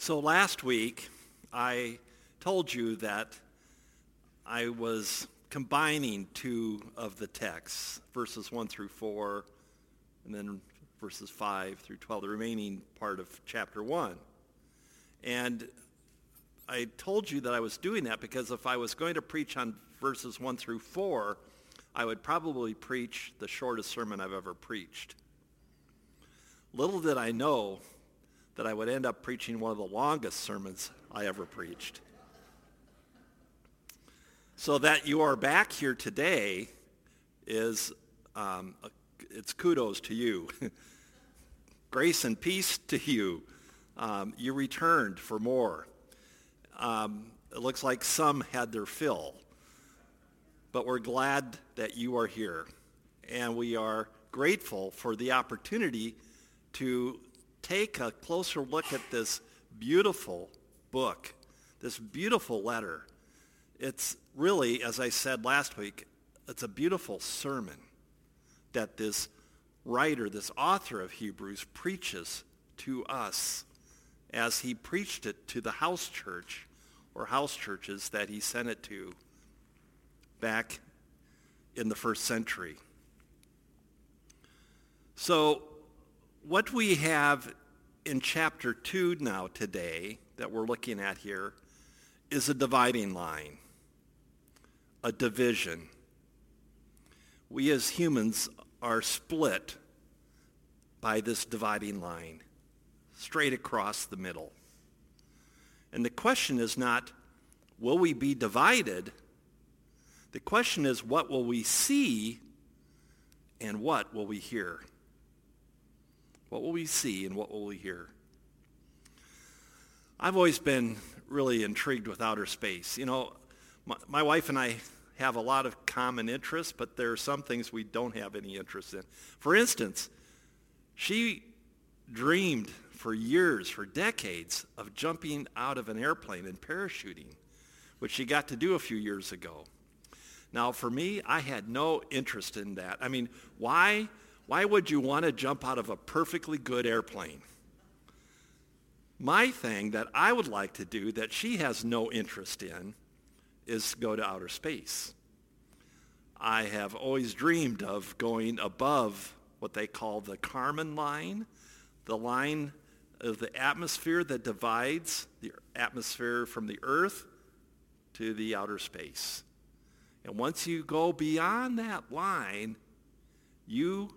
So last week, I told you that I was combining two of the texts, verses 1 through 4, and then verses 5 through 12, the remaining part of chapter 1. And I told you that I was doing that because if I was going to preach on verses 1 through 4, I would probably preach the shortest sermon I've ever preached. Little did I know that I would end up preaching one of the longest sermons I ever preached. So that you are back here today is, um, it's kudos to you. Grace and peace to you. Um, you returned for more. Um, it looks like some had their fill. But we're glad that you are here. And we are grateful for the opportunity to take a closer look at this beautiful book, this beautiful letter. It's really, as I said last week, it's a beautiful sermon that this writer, this author of Hebrews, preaches to us as he preached it to the house church or house churches that he sent it to back in the first century. So what we have in chapter 2 now today that we're looking at here is a dividing line, a division. We as humans are split by this dividing line, straight across the middle. And the question is not, will we be divided? The question is, what will we see and what will we hear? What will we see and what will we hear? I've always been really intrigued with outer space. You know, my, my, wife and I have a lot of common interests, but there are some things we don't have any interest in. For instance, she dreamed for years, for decades, of jumping out of an airplane and parachuting, which she got to do a few years ago. Now, for me, I had no interest in that. I mean, why why would you want to jump out of a perfectly good airplane? My thing that I would like to do that she has no interest in is go to outer space. I have always dreamed of going above what they call the Kármán line, the line of the atmosphere that divides the atmosphere from the earth to the outer space. And once you go beyond that line, you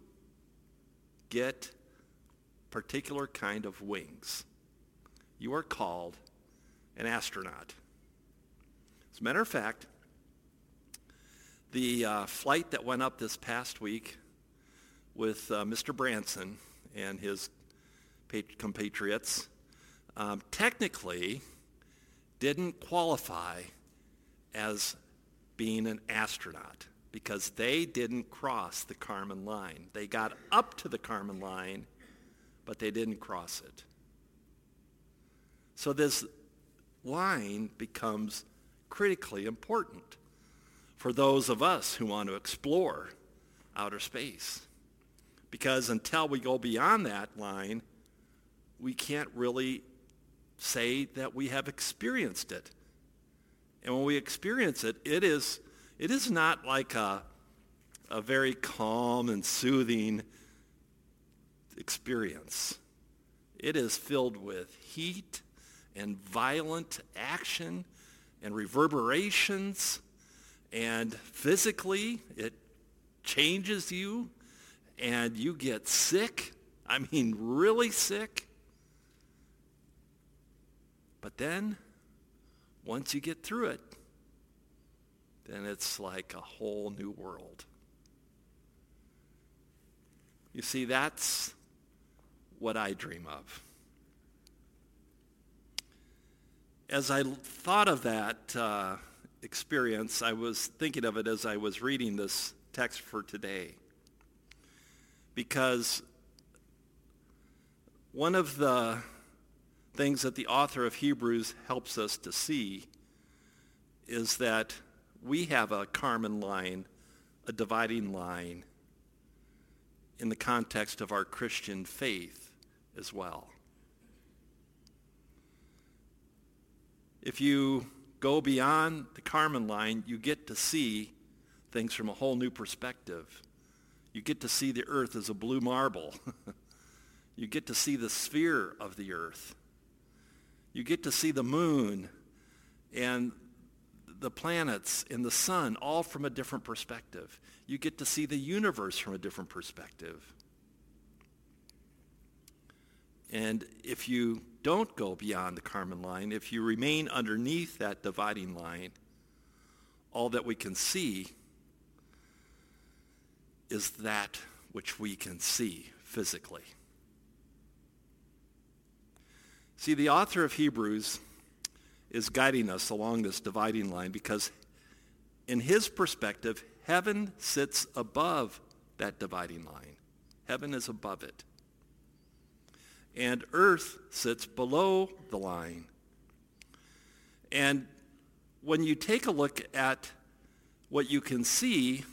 get particular kind of wings. You are called an astronaut. As a matter of fact, the uh, flight that went up this past week with uh, Mr. Branson and his compatriots um, technically didn't qualify as being an astronaut because they didn't cross the Kármán line. They got up to the Kármán line, but they didn't cross it. So this line becomes critically important for those of us who want to explore outer space. Because until we go beyond that line, we can't really say that we have experienced it. And when we experience it, it is it is not like a, a very calm and soothing experience. It is filled with heat and violent action and reverberations. And physically, it changes you and you get sick. I mean, really sick. But then, once you get through it, then it's like a whole new world. You see, that's what I dream of. As I thought of that uh, experience, I was thinking of it as I was reading this text for today. Because one of the things that the author of Hebrews helps us to see is that we have a Kármán line, a dividing line in the context of our Christian faith as well. if you go beyond the Kármán line, you get to see things from a whole new perspective. You get to see the earth as a blue marble. you get to see the sphere of the earth. You get to see the moon and the planets and the sun all from a different perspective. You get to see the universe from a different perspective. And if you don't go beyond the Kármán line, if you remain underneath that dividing line, all that we can see is that which we can see physically. See, the author of Hebrews is guiding us along this dividing line because in his perspective, heaven sits above that dividing line. Heaven is above it. And earth sits below the line. And when you take a look at what you can see,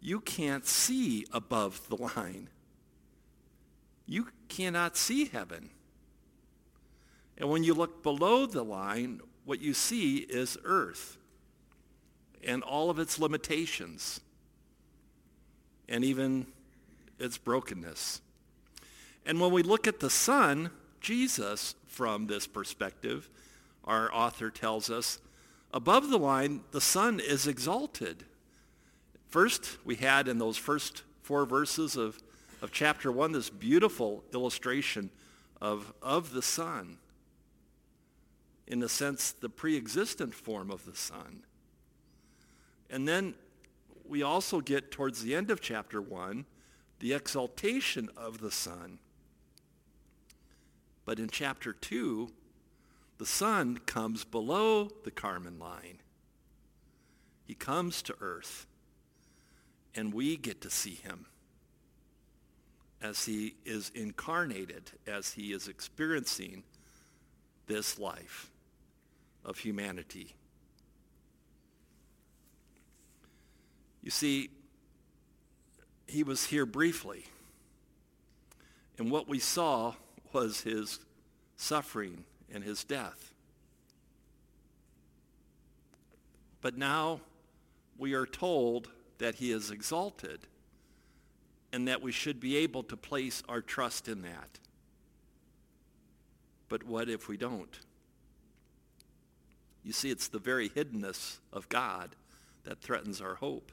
you can't see above the line. You cannot see heaven. And when you look below the line, what you see is earth and all of its limitations and even its brokenness. And when we look at the Son, Jesus, from this perspective, our author tells us, above the line, the Son is exalted. First, we had in those first four verses of, of chapter 1 this beautiful illustration of, of the Son. In a sense, the pre-existent form of the Son. And then we also get towards the end of chapter 1 the exaltation of the Son. But in chapter 2, the Son comes below the Kármán line. He comes to earth and we get to see him as he is incarnated, as he is experiencing this life of humanity. You see, he was here briefly, and what we saw was his suffering and his death. But now we are told that he is exalted and that we should be able to place our trust in that. But what if we don't? You see, it's the very hiddenness of God that threatens our hope.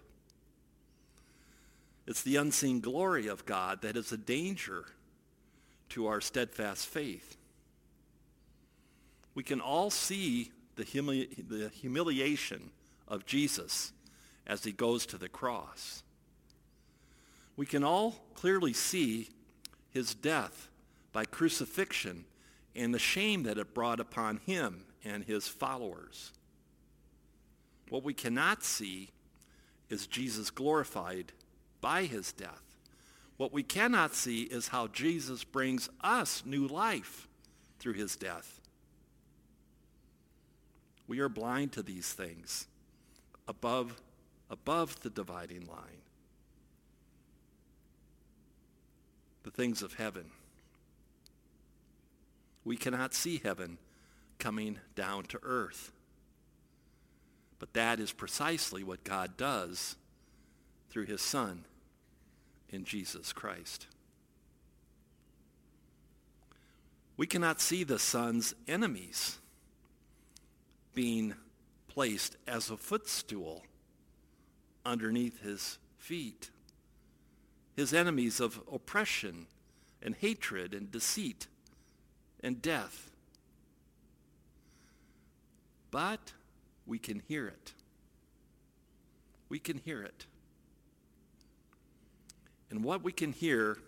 It's the unseen glory of God that is a danger to our steadfast faith. We can all see the, the humiliation of Jesus as he goes to the cross. We can all clearly see his death by crucifixion and the shame that it brought upon him and his followers. What we cannot see is Jesus glorified by his death. What we cannot see is how Jesus brings us new life through his death. We are blind to these things above above the dividing line. The things of heaven. We cannot see heaven coming down to earth. But that is precisely what God does through his Son in Jesus Christ. We cannot see the Son's enemies being placed as a footstool underneath his feet. His enemies of oppression and hatred and deceit and death. But we can hear it. We can hear it. And what we can hear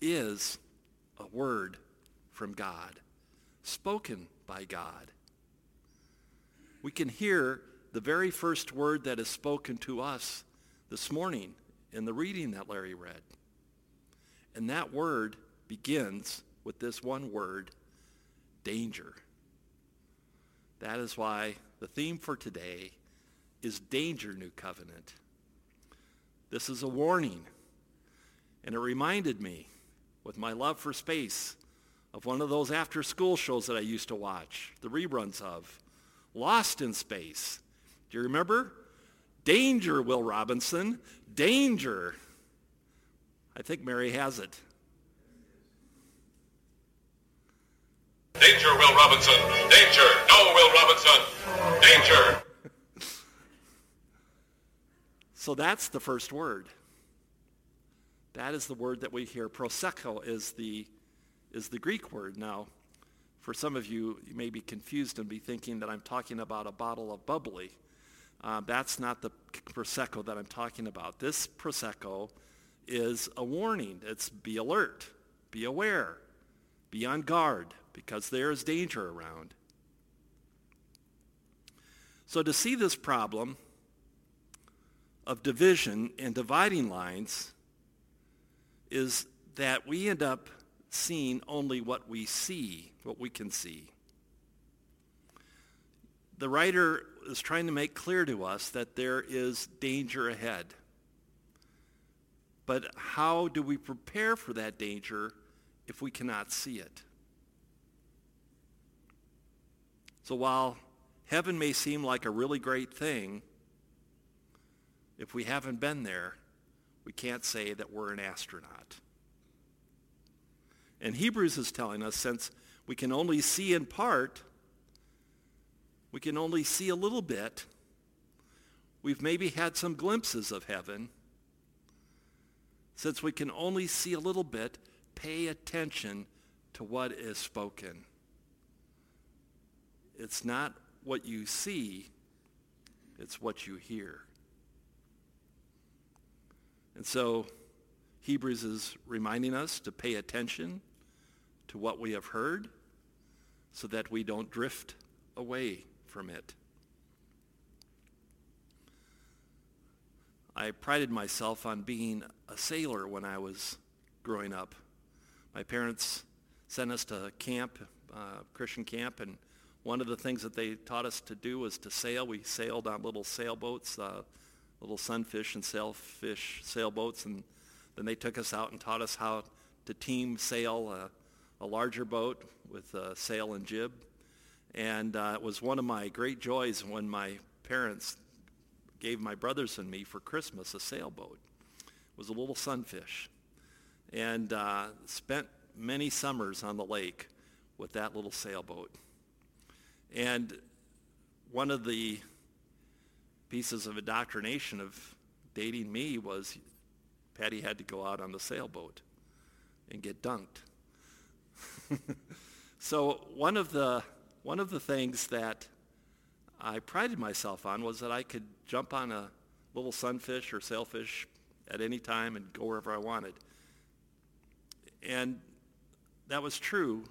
is a word from God, spoken by God. We can hear the very first word that is spoken to us this morning in the reading that Larry read. And that word begins with this one word, danger. That is why the theme for today is Danger New Covenant. This is a warning. And it reminded me, with my love for space, of one of those after-school shows that I used to watch, the reruns of. Lost in Space. Do you remember? Danger, Will Robinson. Danger. I think Mary has it. Danger, Will Robinson. Danger. No, Will Robinson. Danger. so that's the first word. That is the word that we hear. Prosecho is the, is the Greek word. Now, for some of you, you may be confused and be thinking that I'm talking about a bottle of bubbly. Uh, that's not the Prosecco that I'm talking about. This Prosecco is a warning. It's be alert, be aware, be on guard, because there is danger around. So to see this problem of division and dividing lines is that we end up seeing only what we see, what we can see. The writer is trying to make clear to us that there is danger ahead. But how do we prepare for that danger if we cannot see it? So while heaven may seem like a really great thing, if we haven't been there, we can't say that we're an astronaut. And Hebrews is telling us since we can only see in part, we can only see a little bit, we've maybe had some glimpses of heaven. Since we can only see a little bit, pay attention to what is spoken. It's not what you see, it's what you hear. And so Hebrews is reminding us to pay attention to what we have heard so that we don't drift away from it. I prided myself on being a sailor when I was growing up. My parents sent us to camp, uh, Christian camp, and one of the things that they taught us to do was to sail. We sailed on little sailboats, uh, little sunfish and sailfish sailboats, and then they took us out and taught us how to team sail a larger boat with a sail and jib. And uh, it was one of my great joys when my parents gave my brothers and me for Christmas a sailboat. It was a little sunfish. And uh, spent many summers on the lake with that little sailboat. And one of the pieces of indoctrination of dating me was Patty had to go out on the sailboat and get dunked. so one of the one of the things that I prided myself on was that I could jump on a little sunfish or sailfish at any time and go wherever I wanted. And that was true,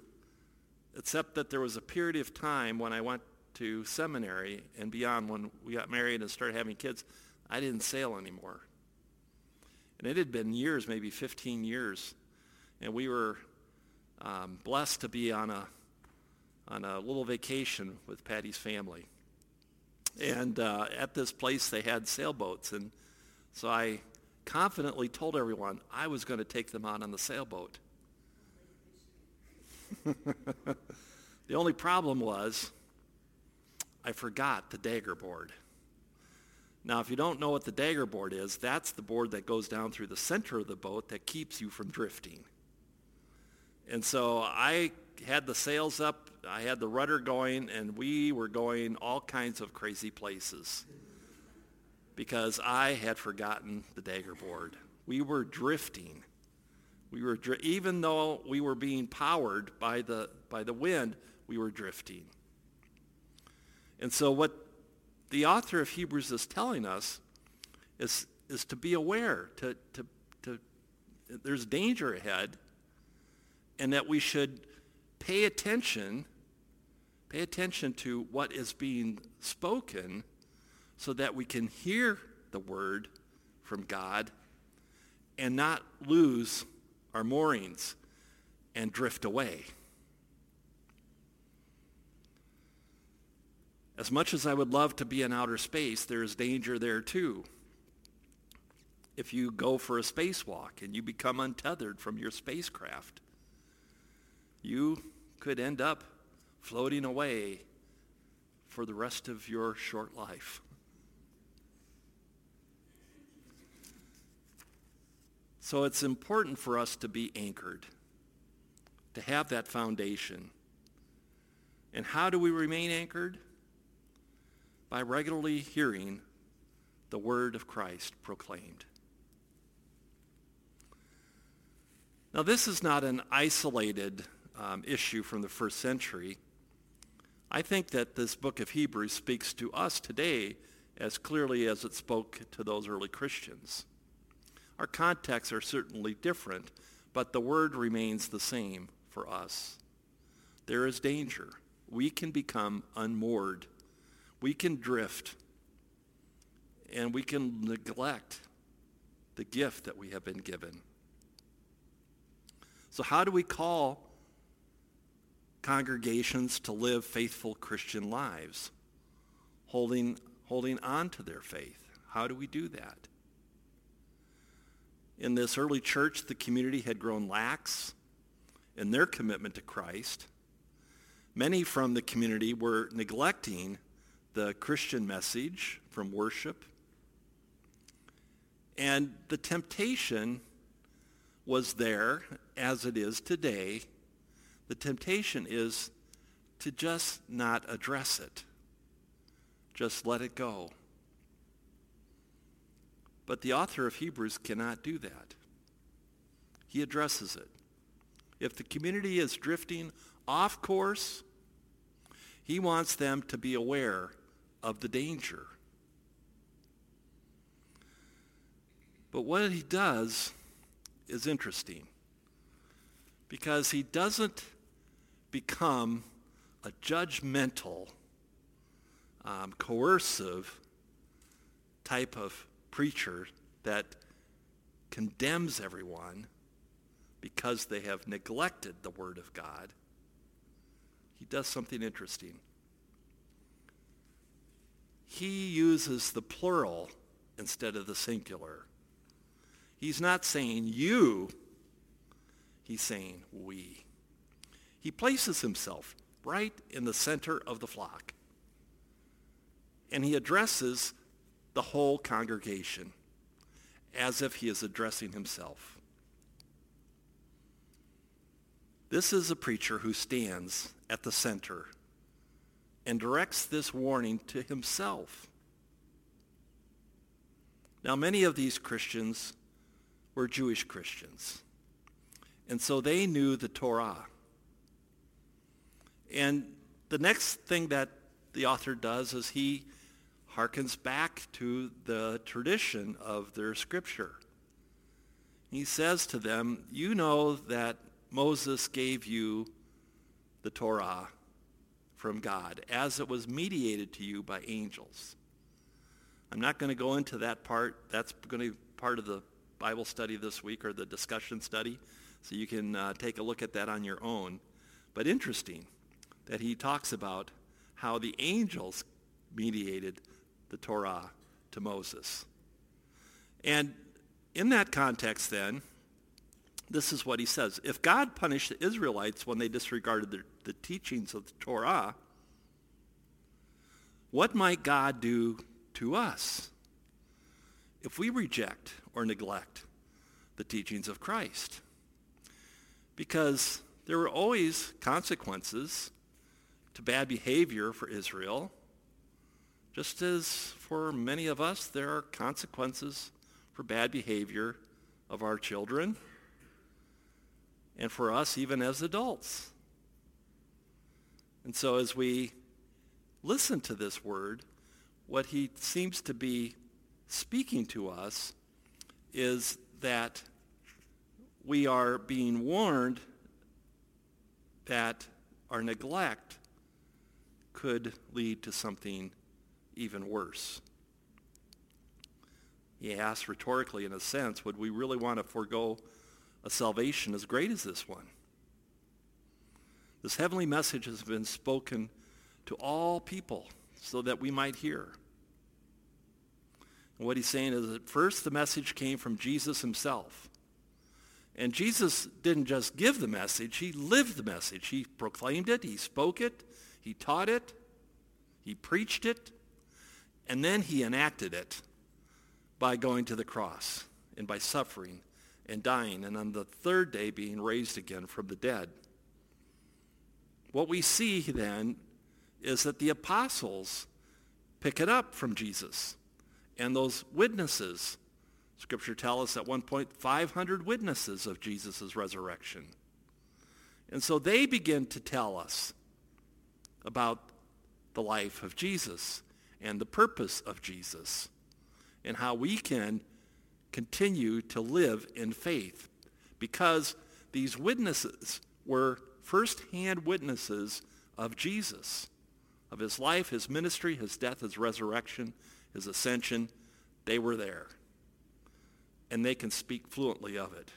except that there was a period of time when I went to seminary and beyond when we got married and started having kids, I didn't sail anymore. And it had been years, maybe 15 years. And we were um, blessed to be on a, on a little vacation with Patty's family. And uh, at this place, they had sailboats. And so I confidently told everyone I was going to take them out on the sailboat. the only problem was I forgot the dagger board. Now, if you don't know what the dagger board is, that's the board that goes down through the center of the boat that keeps you from drifting. And so I had the sails up, I had the rudder going, and we were going all kinds of crazy places because I had forgotten the dagger board. We were drifting. We were dri- even though we were being powered by the by the wind, we were drifting. And so what the author of Hebrews is telling us is is to be aware, to to to there's danger ahead and that we should pay attention, pay attention to what is being spoken so that we can hear the word from God and not lose our moorings and drift away. As much as I would love to be in outer space, there is danger there too. If you go for a spacewalk and you become untethered from your spacecraft, you could end up floating away for the rest of your short life. So it's important for us to be anchored, to have that foundation. And how do we remain anchored? By regularly hearing the word of Christ proclaimed. Now, this is not an isolated um, issue from the first century. I think that this book of Hebrews speaks to us today as clearly as it spoke to those early Christians. Our contexts are certainly different, but the word remains the same for us. There is danger. We can become unmoored. We can drift. And we can neglect the gift that we have been given. So how do we call congregations to live faithful Christian lives, holding, holding on to their faith? How do we do that? In this early church, the community had grown lax in their commitment to Christ. Many from the community were neglecting the Christian message from worship. And the temptation was there, as it is today, the temptation is to just not address it. Just let it go. But the author of Hebrews cannot do that. He addresses it. If the community is drifting off course, he wants them to be aware of the danger. But what he does is interesting because he doesn't become a judgmental, um, coercive type of preacher that condemns everyone because they have neglected the Word of God. He does something interesting. He uses the plural instead of the singular. He's not saying you, he's saying we. He places himself right in the center of the flock. And he addresses the whole congregation as if he is addressing himself. This is a preacher who stands at the center and directs this warning to himself. Now, many of these Christians were Jewish Christians. And so they knew the Torah. And the next thing that the author does is he harkens back to the tradition of their scripture. He says to them, you know that Moses gave you the Torah from God as it was mediated to you by angels. I'm not going to go into that part. That's going to be part of the Bible study this week or the discussion study, so you can uh, take a look at that on your own. But interesting that he talks about how the angels mediated the Torah to Moses. And in that context then, this is what he says. If God punished the Israelites when they disregarded the, the teachings of the Torah, what might God do to us if we reject or neglect the teachings of Christ. Because there were always consequences to bad behavior for Israel, just as for many of us, there are consequences for bad behavior of our children, and for us even as adults. And so as we listen to this word, what he seems to be speaking to us is that we are being warned that our neglect could lead to something even worse. He asks rhetorically, in a sense, would we really want to forego a salvation as great as this one? This heavenly message has been spoken to all people so that we might hear. And what he's saying is that first the message came from Jesus himself. And Jesus didn't just give the message, he lived the message. He proclaimed it, he spoke it, he taught it, he preached it, and then he enacted it by going to the cross and by suffering and dying and on the third day being raised again from the dead. What we see then is that the apostles pick it up from Jesus and those witnesses. Scripture tells us at one point 500 witnesses of Jesus' resurrection. And so they begin to tell us about the life of Jesus and the purpose of Jesus and how we can continue to live in faith because these witnesses were first-hand witnesses of Jesus, of his life, his ministry, his death, his resurrection, his ascension. They were there. And they can speak fluently of it.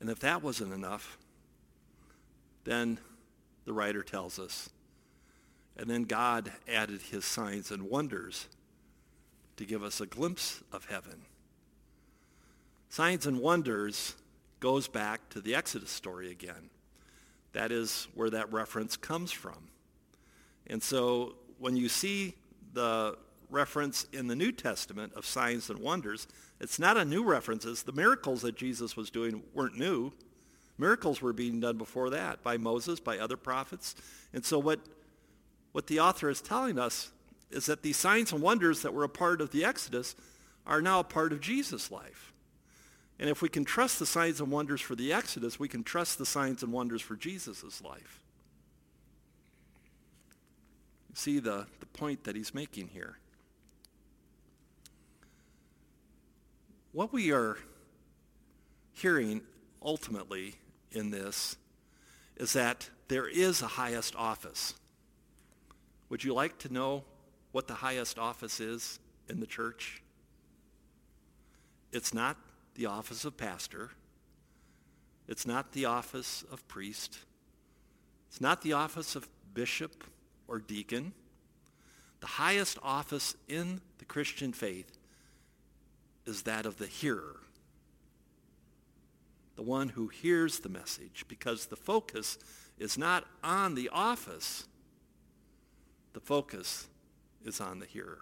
And if that wasn't enough, then the writer tells us, and then God added his signs and wonders to give us a glimpse of heaven. Signs and wonders goes back to the Exodus story again. That is where that reference comes from. And so when you see the reference in the New Testament of signs and wonders, it's not a new reference. It's the miracles that Jesus was doing weren't new. Miracles were being done before that by Moses, by other prophets. And so what, what the author is telling us is that these signs and wonders that were a part of the Exodus are now a part of Jesus' life. And if we can trust the signs and wonders for the Exodus, we can trust the signs and wonders for Jesus' life. See the, the point that he's making here. What we are hearing ultimately in this is that there is a highest office. Would you like to know what the highest office is in the church? It's not the office of pastor. It's not the office of priest. It's not the office of bishop or deacon. The highest office in the Christian faith is that of the hearer, the one who hears the message, because the focus is not on the office. The focus is on the hearer.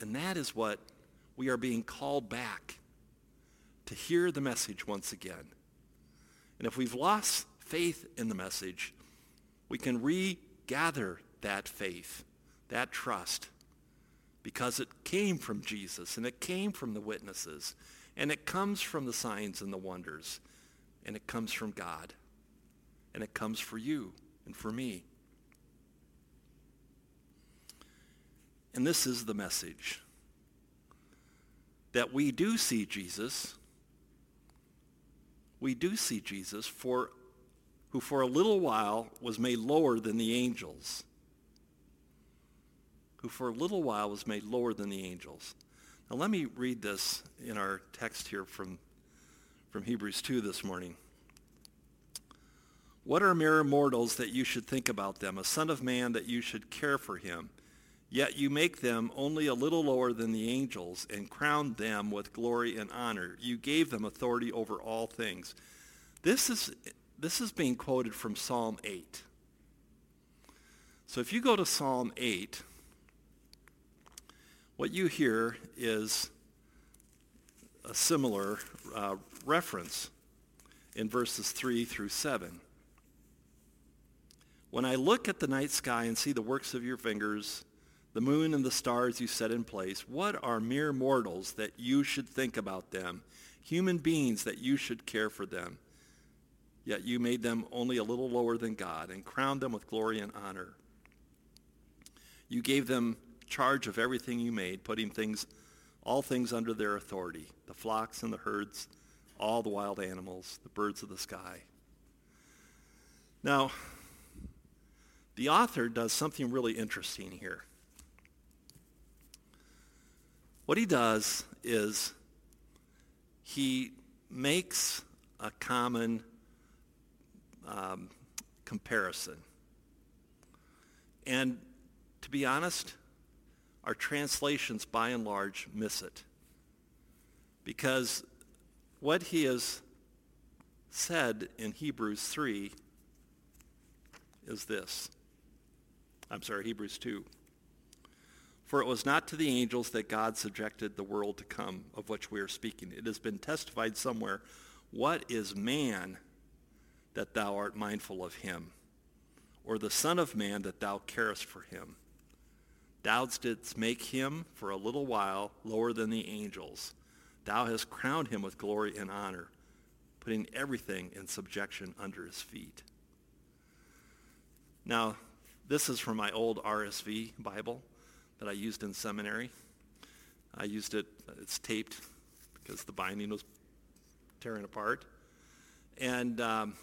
And that is what we are being called back to hear the message once again. And if we've lost faith in the message, we can regather that faith, that trust, because it came from Jesus and it came from the witnesses and it comes from the signs and the wonders and it comes from God and it comes for you and for me. And this is the message that we do see Jesus. We do see Jesus for who for a little while was made lower than the angels. Who for a little while was made lower than the angels. Now let me read this in our text here from, from Hebrews 2 this morning. What are mere mortals that you should think about them, a son of man that you should care for him? Yet you make them only a little lower than the angels and crown them with glory and honor. You gave them authority over all things. This is, this is being quoted from Psalm 8. So if you go to Psalm 8, what you hear is a similar uh, reference in verses 3 through 7. When I look at the night sky and see the works of your fingers, the moon and the stars you set in place, what are mere mortals that you should think about them, human beings that you should care for them? Yet you made them only a little lower than God and crowned them with glory and honor. You gave them charge of everything you made, putting things, all things under their authority, the flocks and the herds, all the wild animals, the birds of the sky. Now, the author does something really interesting here. What he does is he makes a common um, comparison. And to be honest, our translations by and large miss it. Because what he has said in Hebrews 3 is this. I'm sorry, Hebrews 2. For it was not to the angels that God subjected the world to come, of which we are speaking. It has been testified somewhere, what is man that thou art mindful of him? Or the son of man that thou carest for him? Thou didst make him for a little while lower than the angels. Thou hast crowned him with glory and honor, putting everything in subjection under his feet. Now, this is from my old RSV Bible that I used in seminary. I used it, it's taped because the binding was tearing apart. And um,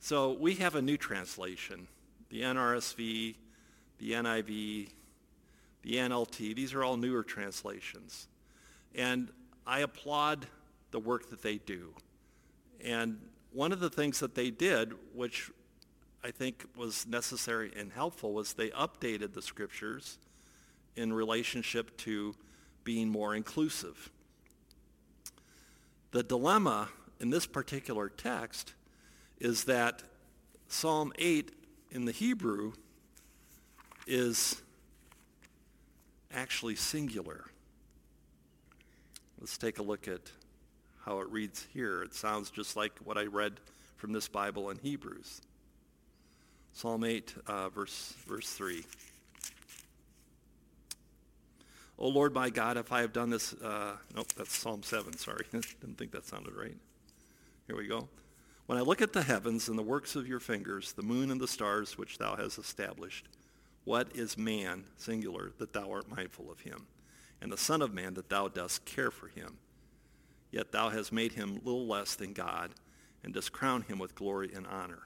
so we have a new translation, the NRSV, the NIV, the NLT. These are all newer translations. And I applaud the work that they do. And one of the things that they did, which I think was necessary and helpful, was they updated the scriptures in relationship to being more inclusive. The dilemma in this particular text is that Psalm 8 in the Hebrew is actually singular. Let's take a look at how it reads here. It sounds just like what I read from this Bible in Hebrews. Psalm 8, uh, verse, verse 3. O Lord my God, if I have done this, uh, nope, that's Psalm 7, sorry. Didn't think that sounded right. Here we go. When I look at the heavens and the works of your fingers, the moon and the stars which thou hast established, what is man, singular, that thou art mindful of him? And the Son of Man that thou dost care for him? Yet thou hast made him little less than God, and dost crown him with glory and honor.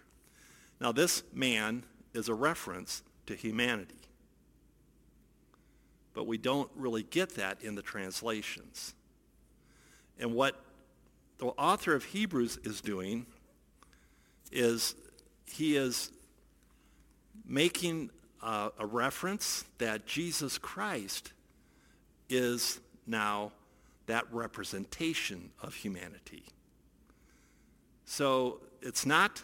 Now this man is a reference to humanity. But we don't really get that in the translations. And what the author of Hebrews is doing is he is making a reference that Jesus Christ is now that representation of humanity. So it's not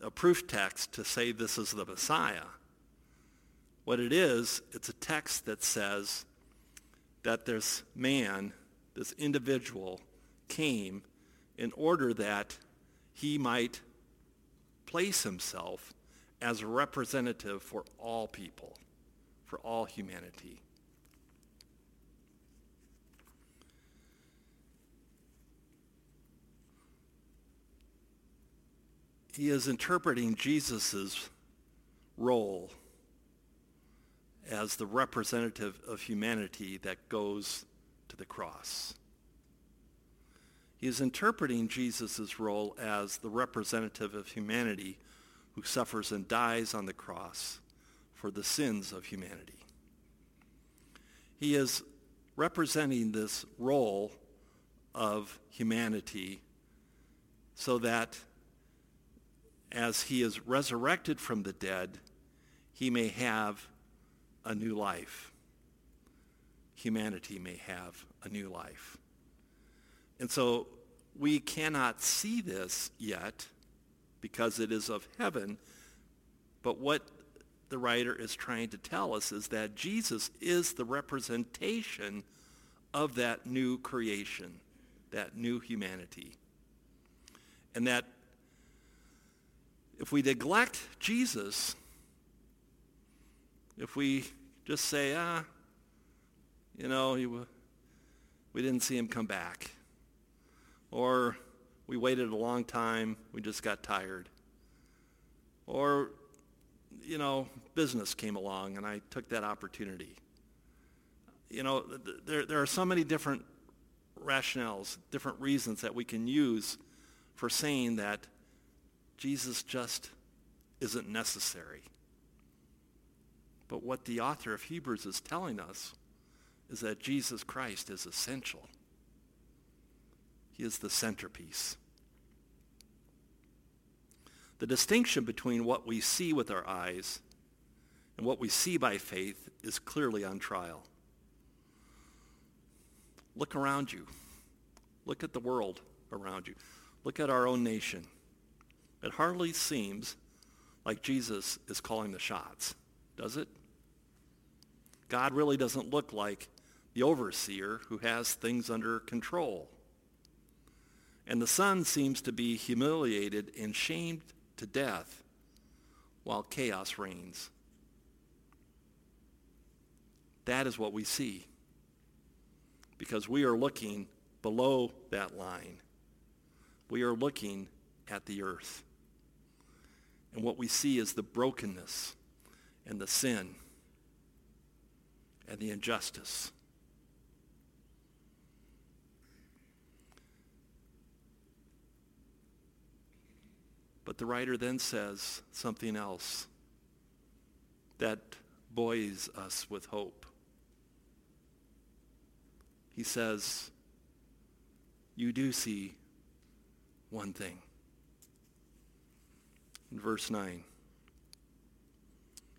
a proof text to say this is the Messiah. What it is, it's a text that says that this man, this individual, came in order that he might place himself as a representative for all people, for all humanity. He is interpreting Jesus' role as the representative of humanity that goes to the cross. He is interpreting Jesus' role as the representative of humanity who suffers and dies on the cross for the sins of humanity. He is representing this role of humanity so that as he is resurrected from the dead, he may have a new life. Humanity may have a new life. And so we cannot see this yet because it is of heaven. But what the writer is trying to tell us is that Jesus is the representation of that new creation, that new humanity. And that if we neglect Jesus, if we just say, ah, you know, we didn't see him come back, or we waited a long time, we just got tired, or, you know, business came along and I took that opportunity. You know, there, there are so many different rationales, different reasons that we can use for saying that Jesus just isn't necessary. But what the author of Hebrews is telling us is that Jesus Christ is essential. He is the centerpiece. The distinction between what we see with our eyes and what we see by faith is clearly on trial. Look around you. Look at the world around you. Look at our own nation. It hardly seems like Jesus is calling the shots, does it? God really doesn't look like the overseer who has things under control. And the son seems to be humiliated and shamed to death while chaos reigns. That is what we see because we are looking below that line. We are looking at the earth. And what we see is the brokenness and the sin and the injustice. But the writer then says something else that buoys us with hope. He says, you do see one thing. In verse 9,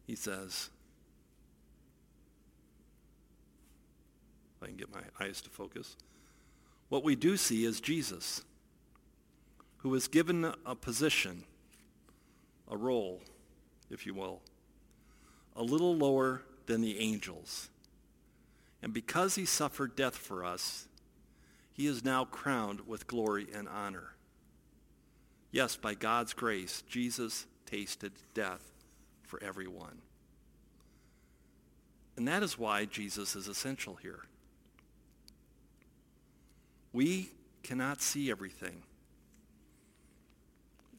he says, if I can get my eyes to focus, what we do see is Jesus who was given a position, a role, if you will, a little lower than the angels. And because he suffered death for us, he is now crowned with glory and honor. Yes, by God's grace, Jesus tasted death for everyone. And that is why Jesus is essential here. We cannot see everything.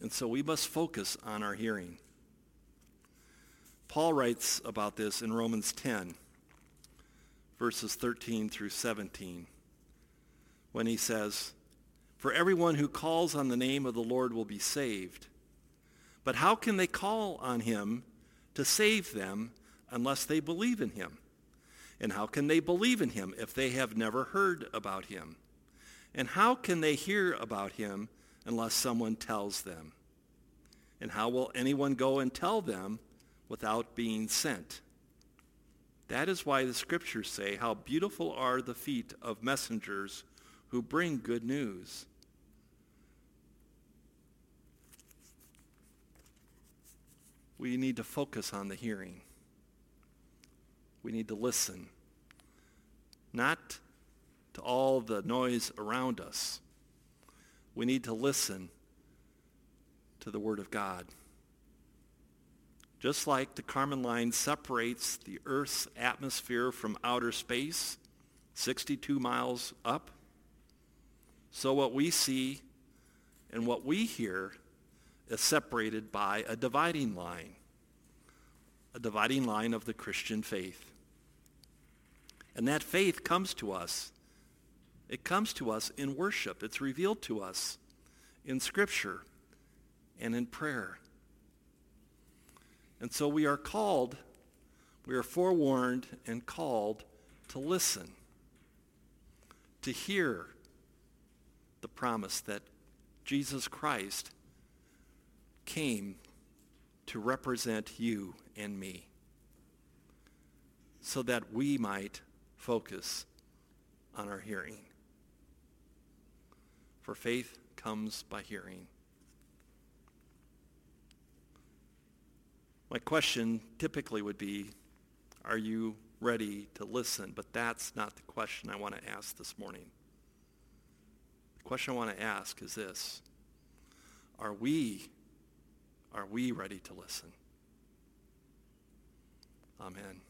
And so we must focus on our hearing. Paul writes about this in Romans 10, verses 13 through 17, when he says, For everyone who calls on the name of the Lord will be saved. But how can they call on him to save them unless they believe in him? And how can they believe in him if they have never heard about him? And how can they hear about him unless someone tells them? And how will anyone go and tell them without being sent? That is why the scriptures say, how beautiful are the feet of messengers who bring good news. We need to focus on the hearing. We need to listen. Not to all the noise around us. We need to listen to the Word of God. Just like the Kármán line separates the Earth's atmosphere from outer space, 62 miles up, so what we see and what we hear is separated by a dividing line, a dividing line of the Christian faith. And that faith comes to us it comes to us in worship. It's revealed to us in Scripture and in prayer. And so we are called, we are forewarned and called to listen, to hear the promise that Jesus Christ came to represent you and me so that we might focus on our hearing. For faith comes by hearing. My question typically would be, are you ready to listen? But that's not the question I want to ask this morning. The question I want to ask is this. Are we, are we ready to listen? Amen.